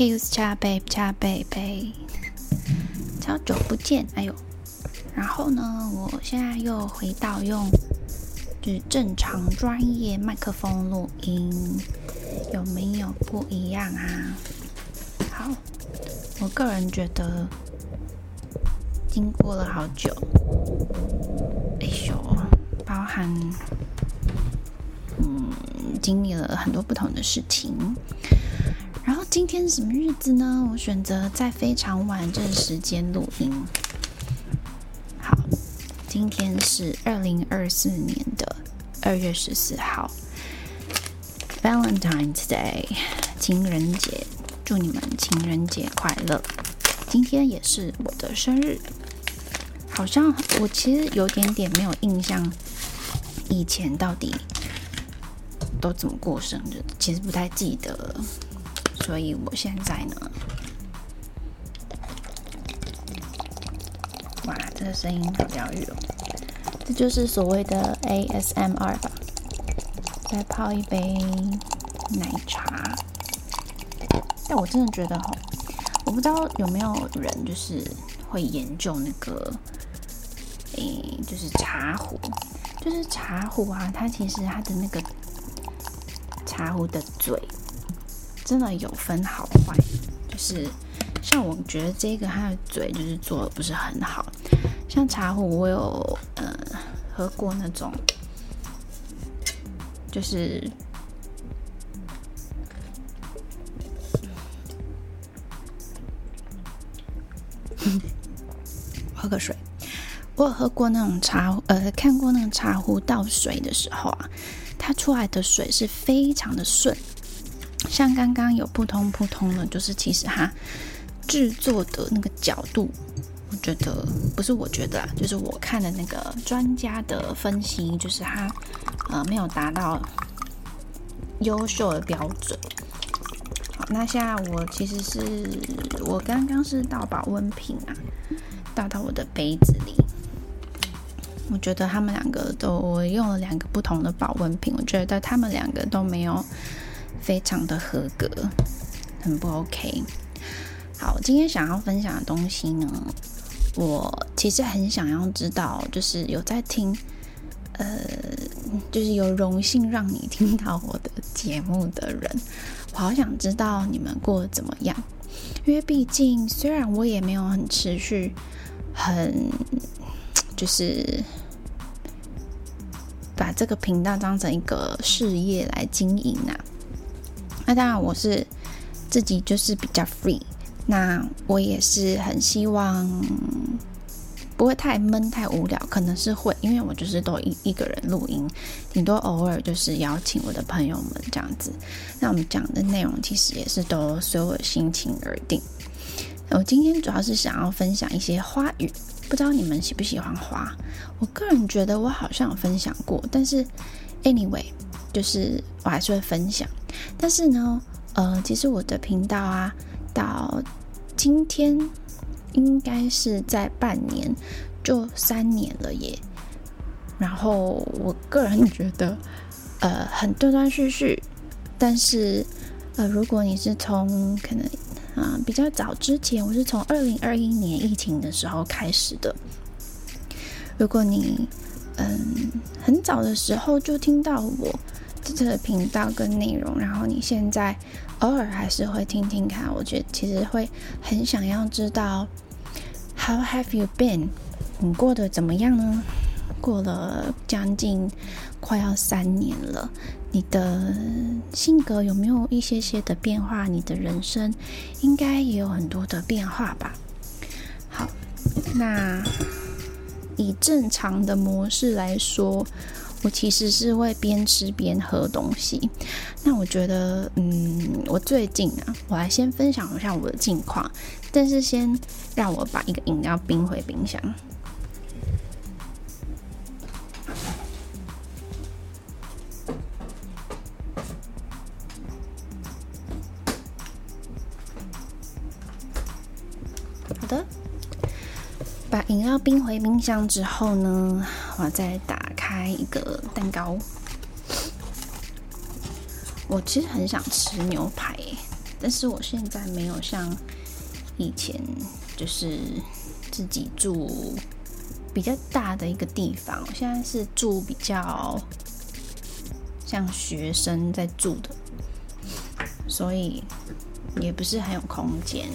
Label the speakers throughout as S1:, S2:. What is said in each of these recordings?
S1: Hey，我是恰贝恰贝贝，好久不见，哎呦！然后呢，我现在又回到用就是正常专业麦克风录音，有没有不一样啊？好，我个人觉得经过了好久，哎呦，包含嗯，经历了很多不同的事情。今天是什么日子呢？我选择在非常晚这个时间录音。好，今天是二零二四年的二月十四号，Valentine's Day，情人节，祝你们情人节快乐。今天也是我的生日，好像我其实有点点没有印象，以前到底都怎么过生日，其实不太记得了。所以我现在呢，哇，这个声音好疗愈哦！这就是所谓的 ASMR 吧。再泡一杯奶茶。但我真的觉得哈，我不知道有没有人就是会研究那个，诶，就是茶壶，就是茶壶啊，它其实它的那个茶壶的嘴。真的有分好坏，就是像我觉得这个它的嘴就是做的不是很好，像茶壶我有呃喝过那种，就是喝个水，我有喝过那种茶呃看过那种茶壶倒水的时候啊，它出来的水是非常的顺。像刚刚有扑通扑通的，就是其实它制作的那个角度，我觉得不是我觉得啊，就是我看的那个专家的分析，就是它呃没有达到优秀的标准。好，那现在我其实是我刚刚是倒保温瓶啊，倒到我的杯子里。我觉得他们两个都，我用了两个不同的保温瓶，我觉得他们两个都没有。非常的合格，很不 OK。好，今天想要分享的东西呢，我其实很想要知道，就是有在听，呃，就是有荣幸让你听到我的节目的人，我好想知道你们过得怎么样。因为毕竟，虽然我也没有很持续，很就是把这个频道当成一个事业来经营啊。那当然，我是自己就是比较 free。那我也是很希望不会太闷、太无聊，可能是会，因为我就是都一一个人录音，顶多偶尔就是邀请我的朋友们这样子。那我们讲的内容其实也是都随我心情而定。我今天主要是想要分享一些花语，不知道你们喜不喜欢花？我个人觉得我好像有分享过，但是 anyway，就是我还是会分享。但是呢，呃，其实我的频道啊，到今天应该是在半年，就三年了耶。然后我个人觉得，呃，很断断续续。但是，呃，如果你是从可能啊、比较早之前，我是从二零二一年疫情的时候开始的。如果你嗯很早的时候就听到我。这个频道跟内容，然后你现在偶尔还是会听听看，我觉得其实会很想要知道，How have you been？你过得怎么样呢？过了将近快要三年了，你的性格有没有一些些的变化？你的人生应该也有很多的变化吧？好，那以正常的模式来说。我其实是会边吃边喝东西。那我觉得，嗯，我最近啊，我来先分享一下我的近况。但是先让我把一个饮料冰回冰箱。好的，把饮料冰回冰箱之后呢，我再打。开一个蛋糕，我其实很想吃牛排，但是我现在没有像以前，就是自己住比较大的一个地方。我现在是住比较像学生在住的，所以也不是很有空间。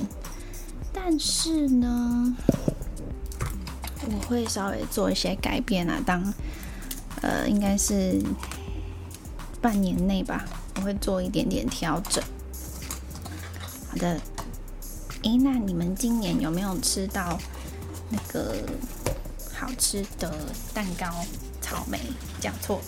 S1: 但是呢，我会稍微做一些改变啊，当呃，应该是半年内吧，我会做一点点调整。好的，诶，那你们今年有没有吃到那个好吃的蛋糕？草莓，讲错。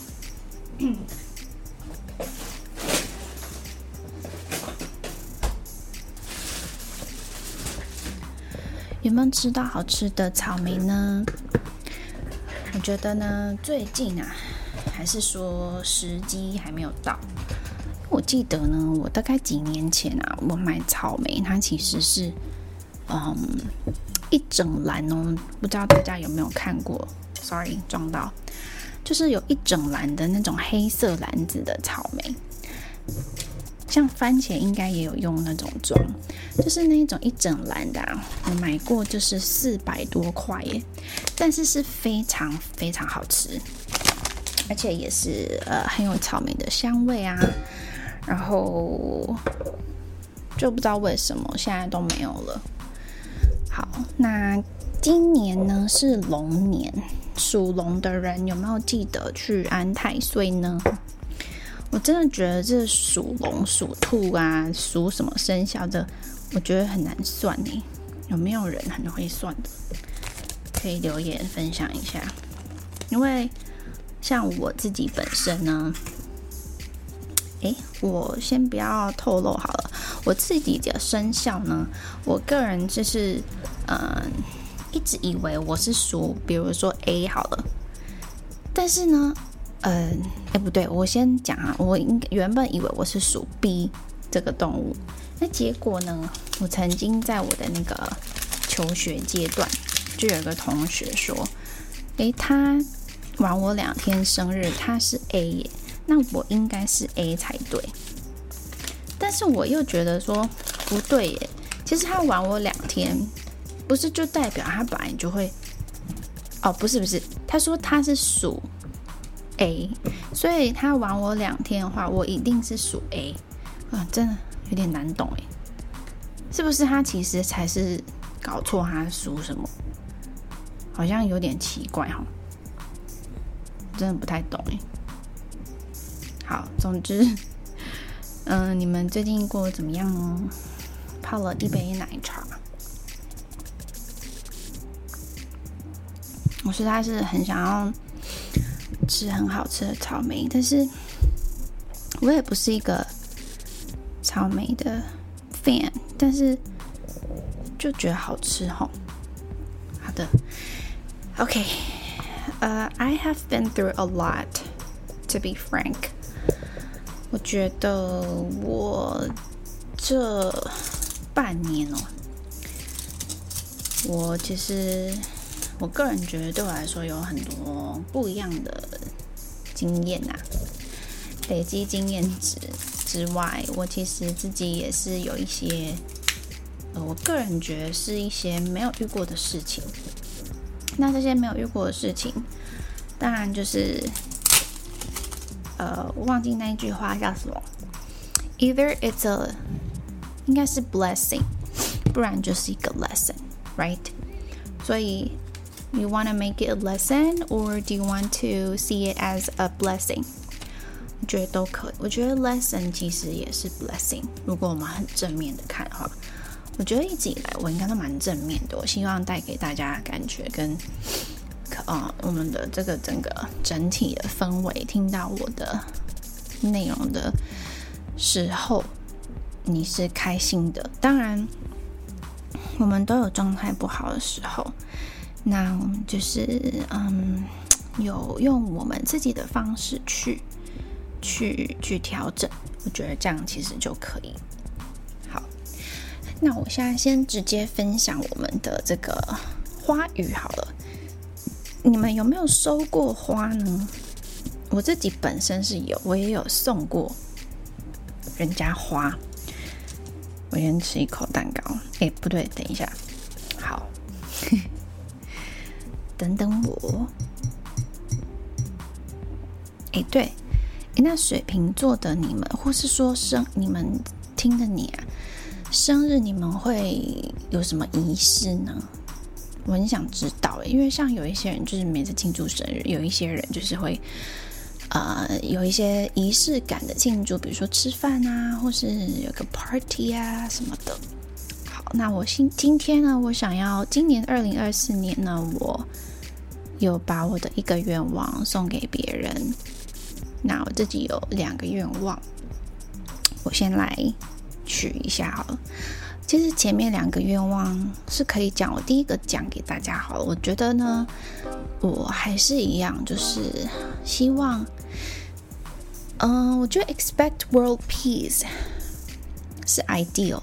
S1: 有没有吃到好吃的草莓呢？我觉得呢，最近啊，还是说时机还没有到。我记得呢，我大概几年前啊，我买草莓，它其实是，嗯，一整篮哦，不知道大家有没有看过？Sorry，撞到，就是有一整篮的那种黑色篮子的草莓，像番茄应该也有用那种装，就是那种一整篮的啊，我买过，就是四百多块耶，但是是非常非常好吃，而且也是呃很有草莓的香味啊。然后就不知道为什么现在都没有了。好，那今年呢是龙年，属龙的人有没有记得去安太岁呢？我真的觉得这属龙、属兔啊，属什么生肖的，我觉得很难算呢。有没有人很会算的？可以留言分享一下。因为像我自己本身呢。诶，我先不要透露好了。我自己的生肖呢，我个人就是，嗯、一直以为我是属，比如说 A 好了。但是呢，嗯、呃，诶，不对，我先讲啊，我应原本以为我是属 B 这个动物。那结果呢，我曾经在我的那个求学阶段，就有个同学说，诶，他晚我两天生日，他是 A 耶。那我应该是 A 才对，但是我又觉得说不对耶。其实他晚我两天，不是就代表他本来就会？哦，不是不是，他说他是属 A，所以他玩我两天的话，我一定是属 A 啊，真的有点难懂哎，是不是他其实才是搞错他属什么？好像有点奇怪哈，真的不太懂哎。好，总之，嗯、你们最近过得怎么样呢？泡了一杯奶茶，我实在是很想要吃很好吃的草莓，但是我也不是一个草莓的 fan，但是就觉得好吃齁。好的，OK，呃、，I have been through a lot, to be frank. 我觉得我这半年哦，我其实我个人觉得对我来说有很多不一样的经验呐，累积经验值之外，我其实自己也是有一些，呃，我个人觉得是一些没有遇过的事情。那这些没有遇过的事情，当然就是。呃，我忘记那一句话叫什么？Either it's a，应该是 blessing，不然就是一个 lesson，right？所以，you wanna make it a lesson or do you want to see it as a blessing？我觉得都可以。我觉得 lesson 其实也是 blessing。如果我们很正面的看的话，我觉得一直以来我应该都蛮正面的。我希望带给大家感觉跟。啊、我们的这个整个整体的氛围，听到我的内容的时候，你是开心的。当然，我们都有状态不好的时候，那我们就是嗯，有用我们自己的方式去去去调整。我觉得这样其实就可以。好，那我现在先直接分享我们的这个花语好了。你们有没有收过花呢？我自己本身是有，我也有送过人家花。我先吃一口蛋糕。哎，不对，等一下，好，等等我。哎，对，哎，那水瓶座的你们，或是说生你们听的你啊，生日你们会有什么仪式呢？我很想知道，因为像有一些人就是每次庆祝生日，有一些人就是会。呃，有一些仪式感的庆祝，比如说吃饭啊，或是有个 party 啊什么的。那我今今天呢，我想要今年二零二四年呢，我有把我的一个愿望送给别人。那我自己有两个愿望，我先来取一下好了。其实前面两个愿望是可以讲，我第一个讲给大家好了。我觉得呢，我还是一样，就是希望。嗯、我觉得 expect world peace 是 ideal。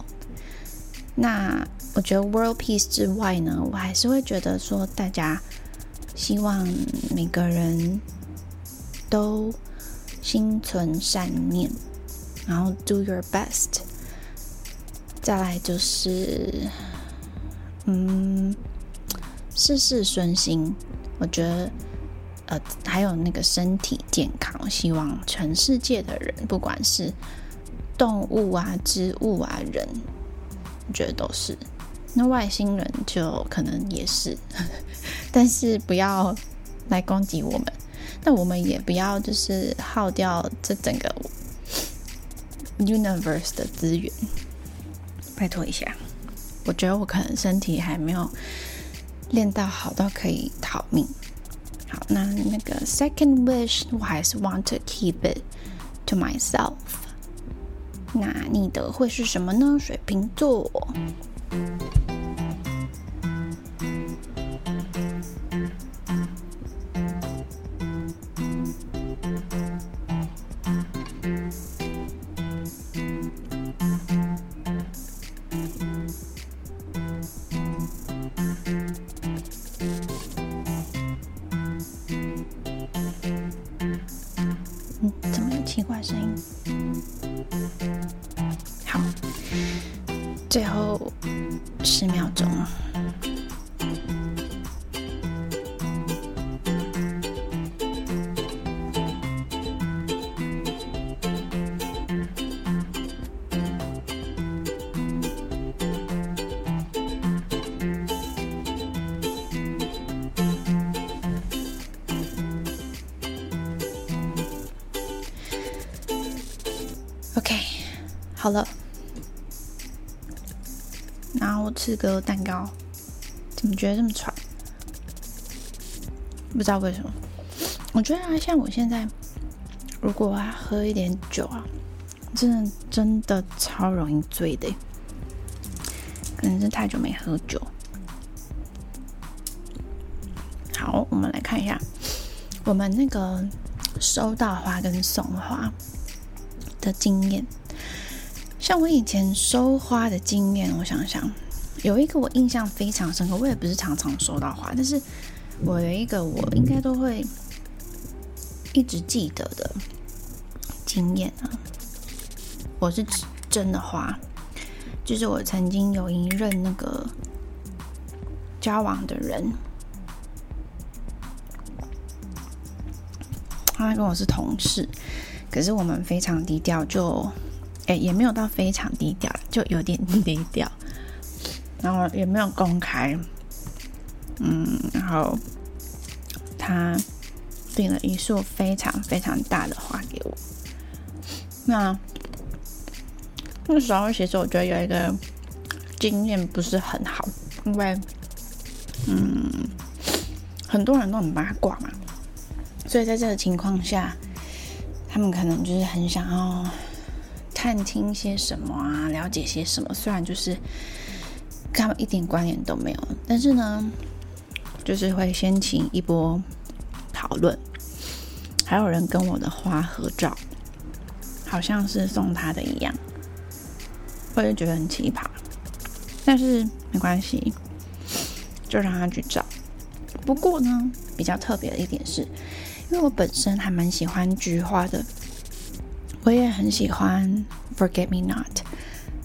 S1: 那我觉得 world peace 之外呢，我还是会觉得说，大家希望每个人都心存善念，然后 do your best。再来就是，嗯，事事顺心。我觉得。呃，还有那个身体健康，希望全世界的人，不管是动物啊、植物啊、人，我觉得都是。那外星人就可能也是，但是不要来攻击我们。那我们也不要就是耗掉这整个 universe 的资源，拜托一下。我觉得我可能身体还没有练到好到可以逃命。好，那那个 second wish，我还是 want to keep it to myself。那你的会是什么呢？水瓶座。最后吃个蛋糕，怎么觉得这么喘？不知道为什么。我觉得啊，像我现在，如果我要喝一点酒啊，真的真的超容易醉的，可能是太久没喝酒。好，我们来看一下，我们那个收到花跟送花的经验，像我以前收花的经验，我想想，有一个我印象非常深刻。我也不是常常收到花，但是我有一个我应该都会一直记得的经验啊。我是真的花，就是我曾经有一任那个交往的人，他跟我是同事。可是我们非常低调，就诶也没有到非常低调，就有点低调，然后也没有公开，嗯，然后他订了一束非常非常大的花给我。那那时候其实我觉得有一个经验不是很好，因为嗯很多人都很八卦嘛，所以在这个情况下。他们可能就是很想要探听些什么啊，了解些什么。虽然就是他们一点关联都没有，但是呢，就是会掀起一波讨论。还有人跟我的花合照，好像是送他的一样，我就觉得很奇葩。但是没关系，就让他去找。不过呢，比较特别的一点是。因为我本身还蛮喜欢菊花的，我也很喜欢 Forget Me Not，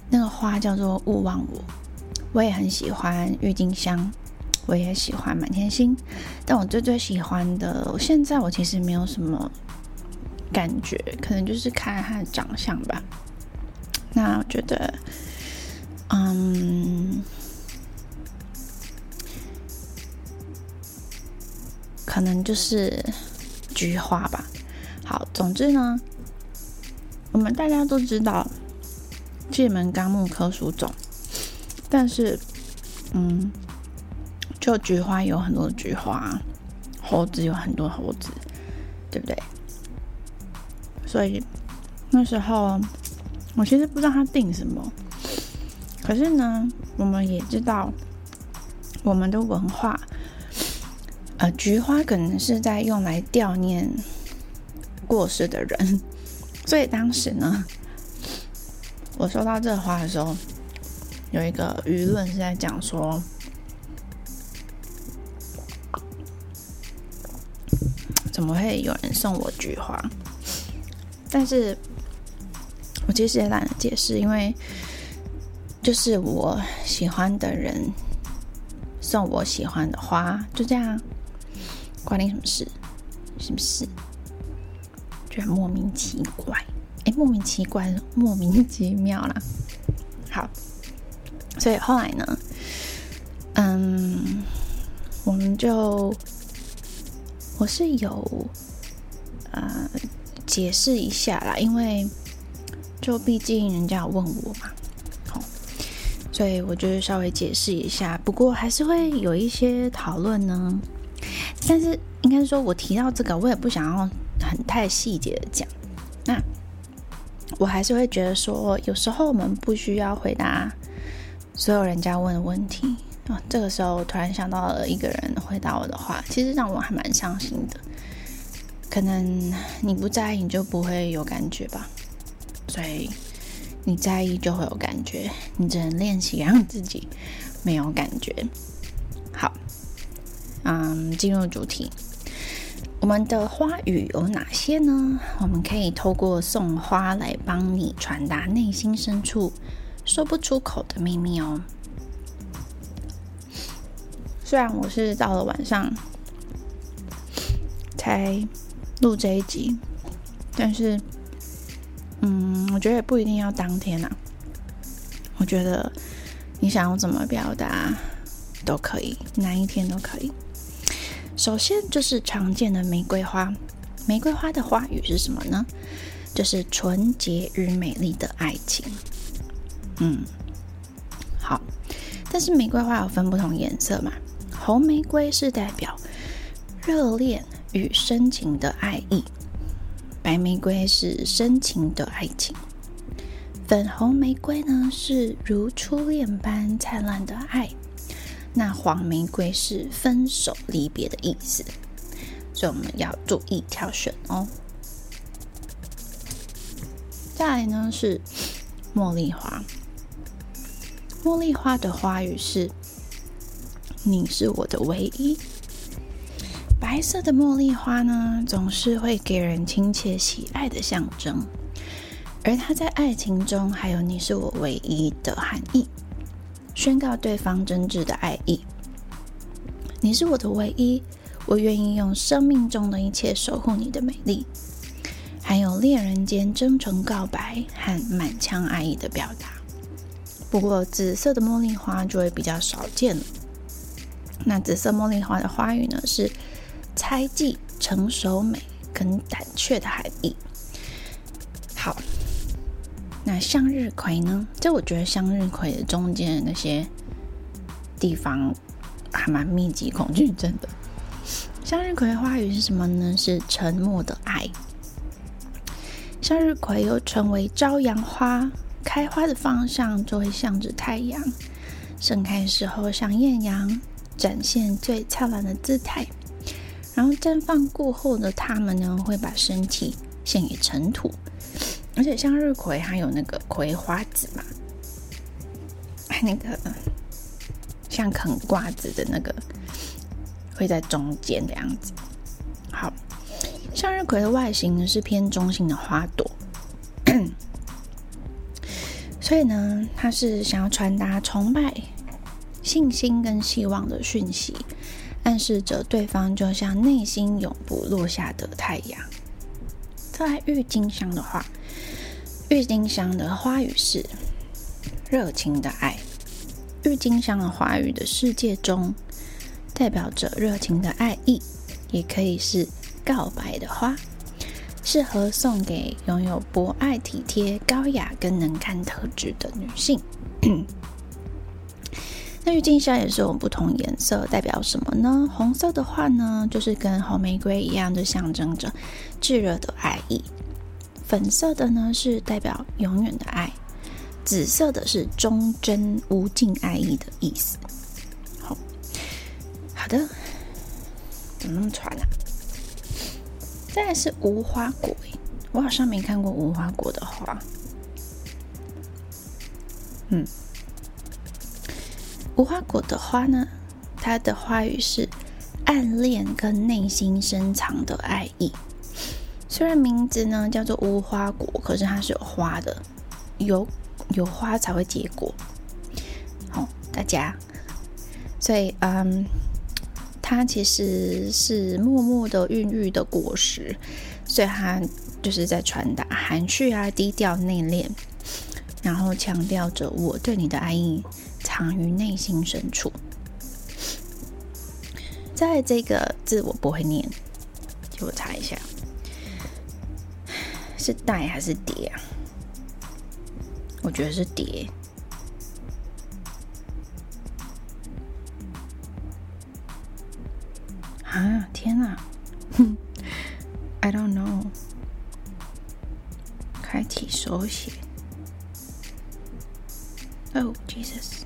S1: 那个花叫做勿忘我。我也很喜欢郁金香，我也喜欢满天星，但我最最喜欢的，我现在我其实没有什么感觉，可能就是看它的长相吧。那我觉得，嗯，可能就是菊花吧。好，总之呢，我们大家都知道界门纲目科属种。但是，嗯，就菊花有很多菊花，猴子有很多猴子，对不对？所以那时候我其实不知道他定什么，可是呢，我们也知道我们的文化，呃，菊花可能是在用来悼念过世的人，所以当时呢，我收到这花的时候。有一个舆论是在讲说，怎么会有人送我菊花？但是我其实也懒得解释，因为就是我喜欢的人送我喜欢的花，就这样，关你什么事？是不是？觉得莫名其怪，哎，莫名其怪，莫名其妙啦。好。所以后来呢，嗯，我们就我是有呃解释一下啦，因为就毕竟人家有问我嘛，好，所以我就稍微解释一下。不过还是会有一些讨论呢，但是应该说，我提到这个，我也不想要很太细节的讲。那我还是会觉得说，有时候我们不需要回答。所有人家问的问题啊、这个时候我突然想到了一个人回答我的话，其实让我还蛮伤心的。可能你不在意，你就不会有感觉吧。所以你在意就会有感觉，你只能练习让自己没有感觉。好，嗯，进入主题，我们的花语有哪些呢？我们可以透过送花来帮你传达内心深处。说不出口的秘密哦。虽然我是到了晚上才录这一集，但是，嗯，我觉得也不一定要当天啊。我觉得你想要怎么表达都可以，哪一天都可以。首先就是常见的玫瑰花，玫瑰花的花语是什么呢？就是纯洁与美丽的爱情。嗯，好，但是玫瑰花有分不同颜色嘛？红玫瑰是代表热恋与深情的爱意，白玫瑰是深情的爱情，粉红玫瑰呢是如初恋般灿烂的爱，那黄玫瑰是分手离别的意思，所以我们要注意挑选哦。再来呢是茉莉花。茉莉花的花语是：“你是我的唯一。”白色的茉莉花呢，总是会给人亲切喜爱的象征，而它在爱情中还有“你是我唯一”的含义，宣告对方真挚的爱意。你是我的唯一，我愿意用生命中的一切守护你的美丽，还有恋人间真诚告白和满腔爱意的表达。不过，紫色的茉莉花就会比较少见了。那紫色茉莉花的花语呢，是猜忌、成熟美跟胆怯的含义。好，那向日葵呢？这我觉得向日葵的中间那些地方还蛮密集恐惧症的。向日葵花语是什么呢？是沉默的爱。向日葵又称为朝阳花。开花的方向就会向着太阳，盛开时候像艳阳，展现最灿烂的姿态。然后绽放过后的它们呢，会把身体献给尘土。而且向日葵还有那个葵花籽嘛，那个像啃瓜子的那个，会在中间的样子。好，向日葵的外形呢是偏中性的花朵。所以呢，他是想要传达崇拜、信心跟希望的讯息，暗示着对方就像内心永不落下的太阳。在郁金香的话，郁金香的花语是热情的爱。郁金香的花语的世界中，代表着热情的爱意，也可以是告白的花。适合送给拥有博爱、体贴、高雅跟能干特质的女性。那郁金香也是有不同颜色，代表什么呢？红色的话呢，就是跟红玫瑰一样，就象征着炙热的爱意；粉色的呢，是代表永远的爱；紫色的是忠贞无尽爱意的意思。好，好的，怎么那么喘啊？再来是无花果，我好像没看过无花果的花。嗯，无花果的花呢，它的花语是暗恋跟内心深藏的爱意。虽然名字呢叫做无花果，可是它是有花的，有有花才会结果。好，大家，所以嗯。它其实是默默的孕育的果实，所以它就是在传达含蓄啊、低调内敛，然后强调着我对你的爱意藏于内心深处。在这个字我不会念，给我查一下，是带还是叠啊？我觉得是叠。啊，天哪！哼，I don't know。开启手写。Oh Jesus！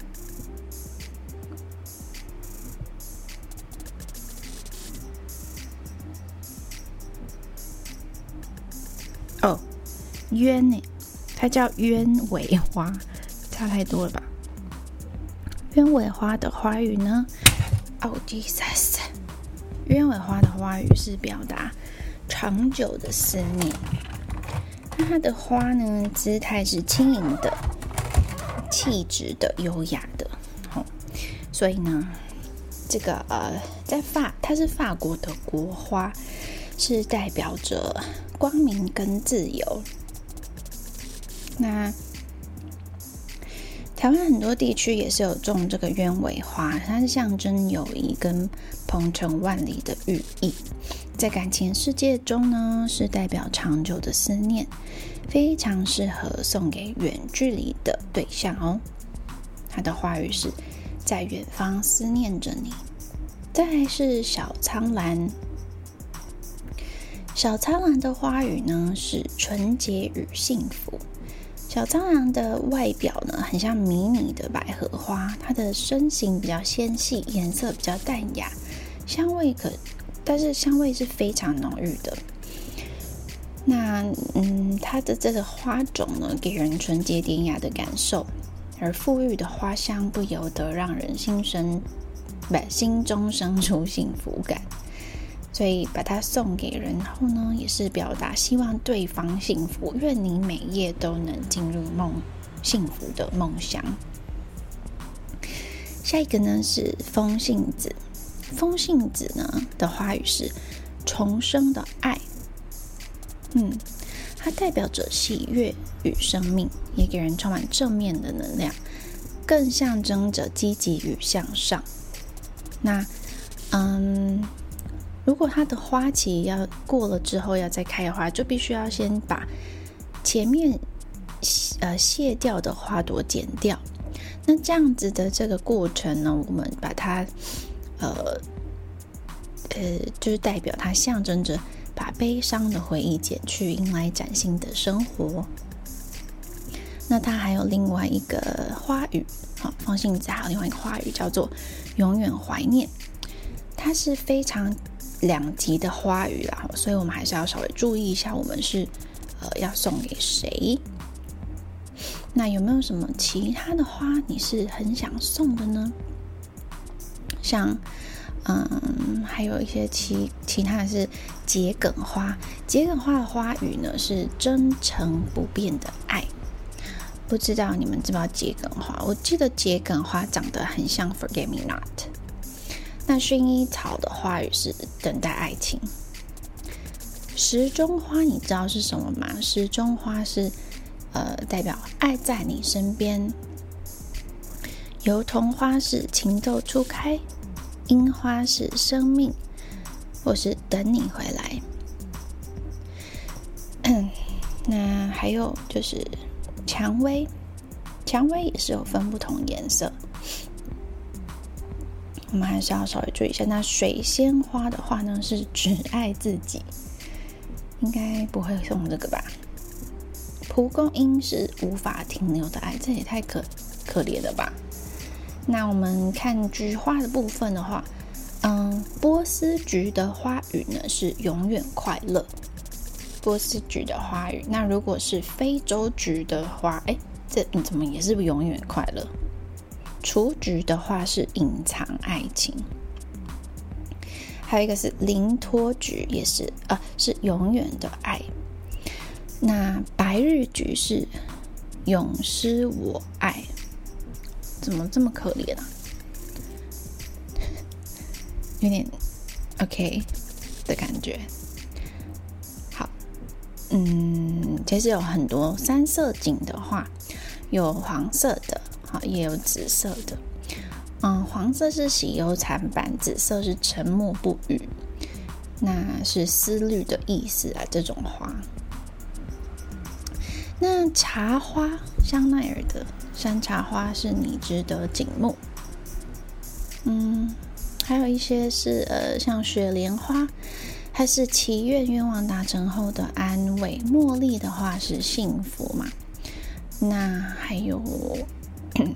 S1: 哦，鸢呢？它叫鸢尾花，差太多了吧？鸢尾花的花语呢？Oh Jesus！鸢尾花的花语是表达长久的思念。那它的花呢，姿态是轻盈的、气质的、优雅的。好，所以呢，这个呃，在法，它是法国的国花，是代表着光明跟自由。那台湾很多地区也是有种这个鸢尾花，它是象征友谊跟鹏程万里的寓意。在感情世界中呢，是代表长久的思念，非常适合送给远距离的对象哦。它的花语是在远方思念着你。再来是小苍兰，小苍兰的花语呢是纯洁与幸福。小苍兰的外表呢，很像迷你的百合花，它的身形比较纤细，颜色比较淡雅，香味可，但是香味是非常浓郁的。那嗯，它的这个花种呢，给人纯洁典雅的感受，而馥郁的花香不由得让人心生，不，心中生出幸福感。所以把它送给人后呢，也是表达希望对方幸福，愿你每夜都能进入梦，幸福的梦乡。下一个呢是风信子，风信子呢的花语是重生的爱，嗯，它代表着喜悦与生命，也给人充满正面的能量，更象征着积极与向上。那，嗯。如果它的花期要过了之后要再开的话，就必须要先把前面呃谢掉的花朵剪掉。那这样子的这个过程呢，我们把它呃呃，就是代表它象征着把悲伤的回忆剪去，迎来崭新的生活。那它还有另外一个花语，好，风信子还有另外一个花语叫做永远怀念，它是非常。两极的花语啦，所以我们还是要稍微注意一下，我们是呃要送给谁？那有没有什么其他的花你是很想送的呢？像嗯，还有一些其其他的是桔梗花，桔梗花的花语呢是真诚不变的爱。不知道你们知不知道桔梗花？我记得桔梗花长得很像 Forget Me Not。那薰衣草的花语是等待爱情。时钟花你知道是什么吗？时钟花是呃代表爱在你身边。油桐花是情窦初开，樱花是生命，或是等你回来。那还有就是。蔷薇，蔷薇也是有分不同颜色，我们还是要稍微注意一下。那水仙花的话呢，是只爱自己，应该不会送这个吧？蒲公英是无法停留的爱，这也太可可怜了吧？那我们看菊花的部分的话，嗯，波斯菊的花语呢是永远快乐。波斯菊的花语，那如果是非洲菊的话，哎，这你怎么也是永远快乐？雏菊的话是隐藏爱情，还有一个是林托菊，也是啊，是永远的爱。那白日菊是永失我爱，怎么这么可怜啊？有点 OK 的感觉。好嗯，其实有很多三色堇的话，有黄色的，啊，也有紫色的。嗯，黄色是喜忧参半，紫色是沉默不语，那是思虑的意思啊。这种花，那茶花，香奈儿的山茶花是你值得景目。嗯，还有一些是呃，像雪莲花。还是祈愿愿望达成后的安慰，茉莉的话是幸福嘛？那还有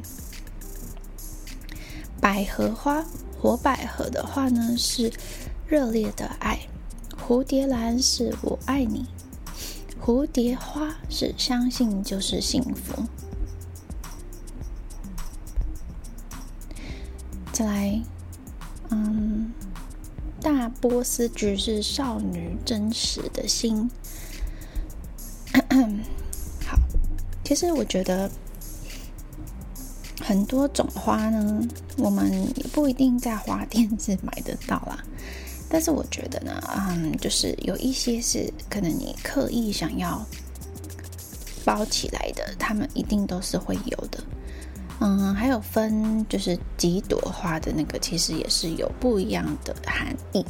S1: 百合花，火百合的话呢是热烈的爱，蝴蝶兰是我爱你，蝴蝶花是相信就是幸福。再来，嗯。大波斯菊是少女真实的心。好，其实我觉得很多种花呢，我们也不一定在花店是买得到啦。但是我觉得呢，嗯，就是有一些是可能你刻意想要包起来的，他们一定都是会有的。嗯，还有分就是几朵花的那个，其实也是有不一样的含义。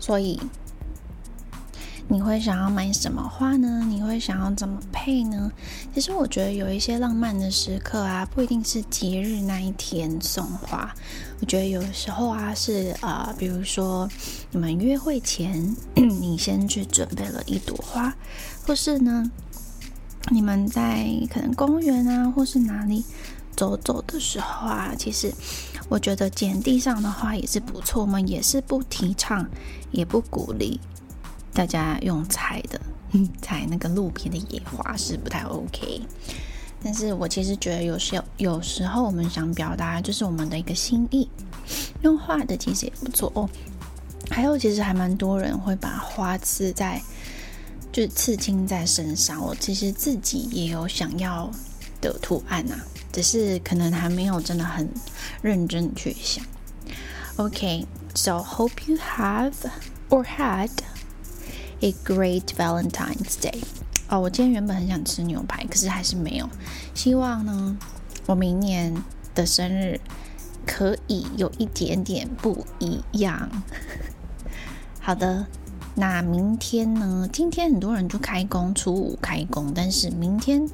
S1: 所以你会想要买什么花呢？你会想要怎么配呢？其实我觉得有一些浪漫的时刻啊，不一定是节日那一天送花。我觉得有时候啊，是啊、呃，比如说你们约会前，你先去准备了一朵花，或是呢，你们在可能公园啊，或是哪里。走走的时候啊，其实我觉得捡地上的花也是不错。我们也是不提倡，也不鼓励大家用采的，采那个路边的野花是不太 OK。但是我其实觉得有时有时候我们想表达就是我们的一个心意，用画的其实也不错哦。还有，其实还蛮多人会把花刺在，就是刺青在身上。我其实自己也有想要的图案呐、啊。只是可能还没有真的很认真去想。OK，so hope you have or had a great Valentine's Day. 哦，我今天原本很想吃牛排，可是还是没有。希望呢，我明年的生日可以有一点点不一样。好的。那明天呢？今天很多人就开工，初五开工，但是明天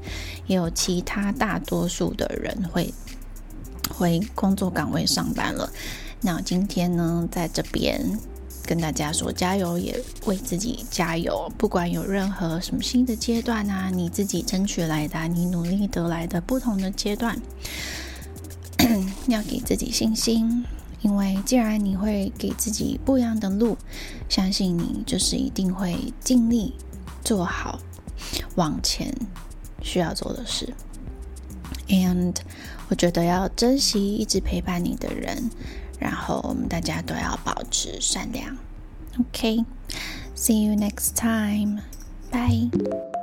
S1: 也有其他大多数的人会回工作岗位上班了。那今天呢，在这边跟大家说加油，也为自己加油。不管有任何什么新的阶段啊，你自己争取来的，你努力得来的不同的阶段，要给自己信心。因为既然你会给自己不一样的路，相信你就是一定会尽力做好往前需要做的事。And 我觉得要珍惜一直陪伴你的人，然后我们大家都要保持善良。OK，see you next time，bye。